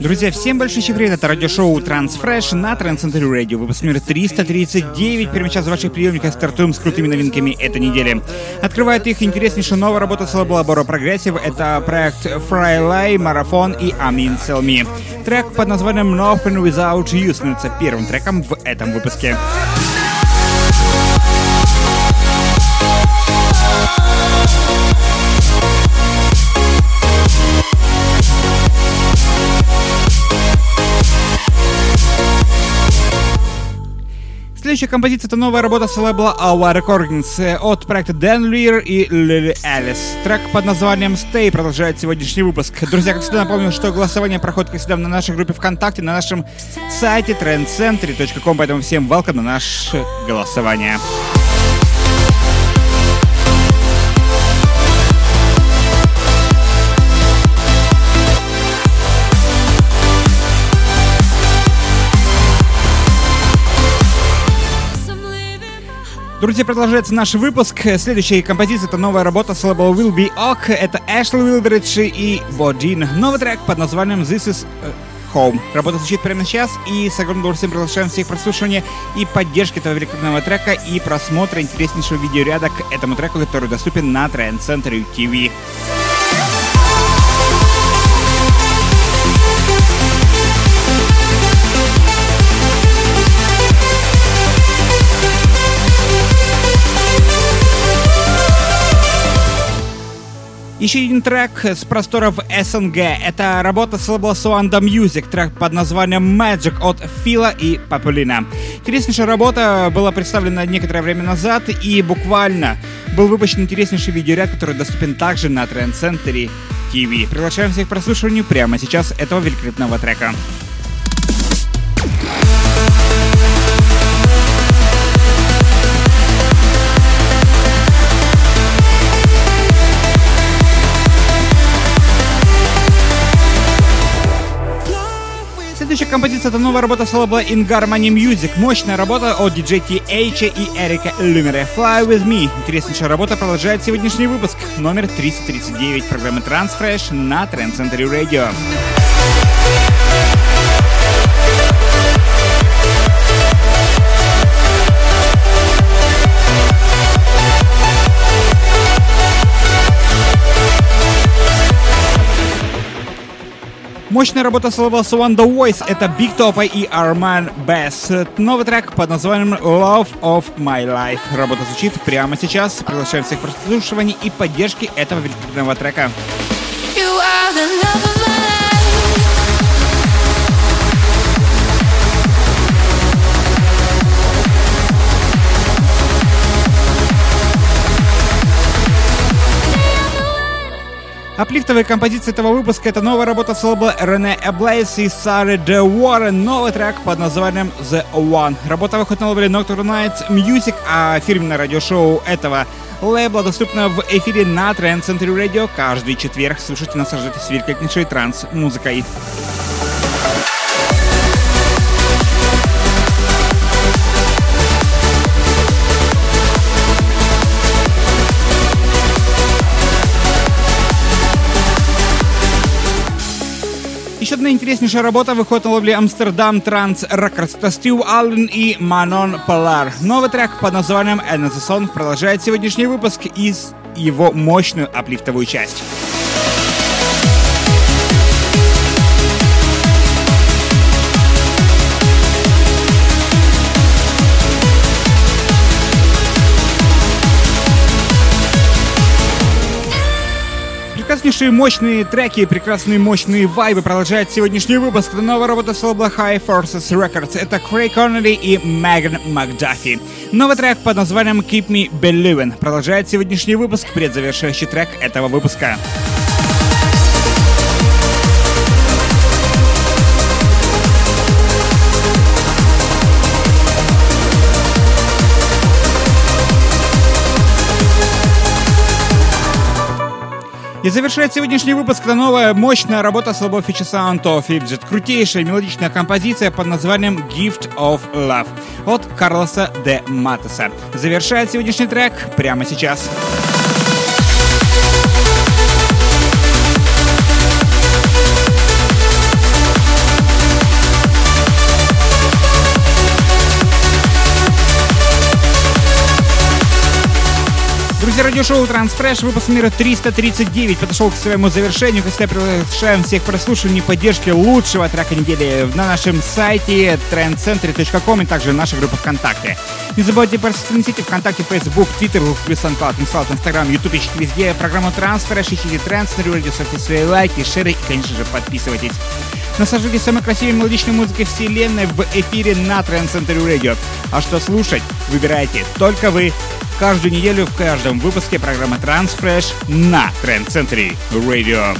Друзья, всем большой привет, это радиошоу Transfresh на Transcentury Radio, выпуск номер 339. Прямо сейчас в ваших приемниках стартуем с крутыми новинками этой недели. Открывает их интереснейшая новая работа с лабора Progressive, это проект Fry Марафон и Sell Me. Трек под названием Nothing Without You становится первым треком в этом выпуске. Следующая композиция — это новая работа с лейбла Our Recordings от проекта Dan Lear и Lily Alice. Трек под названием Stay продолжает сегодняшний выпуск. Друзья, как всегда, напомню, что голосование проходит, как всегда, на нашей группе ВКонтакте, на нашем сайте trendcentry.com, поэтому всем welcome на наше голосование. Друзья, продолжается наш выпуск. Следующая композиция — это новая работа с лейбла Will Be Ok. Это Эшли Уилбридж и Бодин. Новый трек под названием This Is э, Home. Работа звучит прямо сейчас, и с огромным удовольствием приглашаем всех прослушивания и поддержки этого великолепного трека и просмотра интереснейшего видеоряда к этому треку, который доступен на Trend Center TV. Еще один трек с просторов СНГ. Это работа с лейбла Music, трек под названием Magic от Фила и Папулина. Интереснейшая работа была представлена некоторое время назад и буквально был выпущен интереснейший видеоряд, который доступен также на Trend Center TV. Приглашаем всех к прослушиванию прямо сейчас этого великолепного трека. Композиция — это новая работа с лейбла In Harmony Music. Мощная работа от DJ TH и Эрика Люмера. Fly With Me. Интереснейшая работа продолжает сегодняшний выпуск. Номер 339 программы Transfresh на Trend Center Radio. Мощная работа с лейбла One The Voice — это Big Top и Arman Bass. Новый трек под названием Love of My Life. Работа звучит прямо сейчас. Приглашаем всех к прослушиванию и поддержки этого великолепного трека. You are the love Аплифтовая композиция этого выпуска — это новая работа с лейбла Рене Эблейс и Сары Де Уоррен. Новый трек под названием The One. Работа выходит на лейбле Nocturne Nights Music, а фирменное радиошоу этого лейбла доступно в эфире на Trend Century Radio каждый четверг. Слушайте, наслаждайтесь великолепнейшей транс-музыкой. Интереснейшая работа выходит на лобле Амстердам Транс Рекордс. Это Стив Аллен и Манон Полар. Новый трек под названием Song продолжает сегодняшний выпуск из его мощную аплифтовую часть. Прекраснейшие мощные треки, прекрасные мощные вайбы продолжает сегодняшний выпуск. Это новая работа с лейбла High Forces Records. Это Крей Коннелли и Меган Макдафи. Новый трек под названием Keep Me Believin' продолжает сегодняшний выпуск, предзавершающий трек этого выпуска. И завершает сегодняшний выпуск это новая мощная работа с лейбла Future Sound of Fidget. Крутейшая мелодичная композиция под названием Gift of Love от Карлоса де Матеса. Завершает сегодняшний трек прямо сейчас. Сейчас. Радиошоу Трансфреш, выпуск мира 339 подошел к своему завершению. Кстати, приглашаем всех прослушиваний поддержки лучшего трека недели на нашем сайте trendcentry.com и также в нашей группе ВКонтакте. Не забывайте про социальные сети ВКонтакте, Facebook, Twitter, плюс SoundCloud, Инсталлат, Инстаграм, Ютуб, ищите везде программу Трансфреш, ищите Трансфер, ставьте свои лайки, шеры и, конечно же, подписывайтесь. Наслаждайтесь самой красивой мелодичной музыкой вселенной в эфире на Trend Center Radio. А что слушать, выбирайте только вы. Каждую неделю в каждом выпуске программы Transfresh на Trend Center Radio.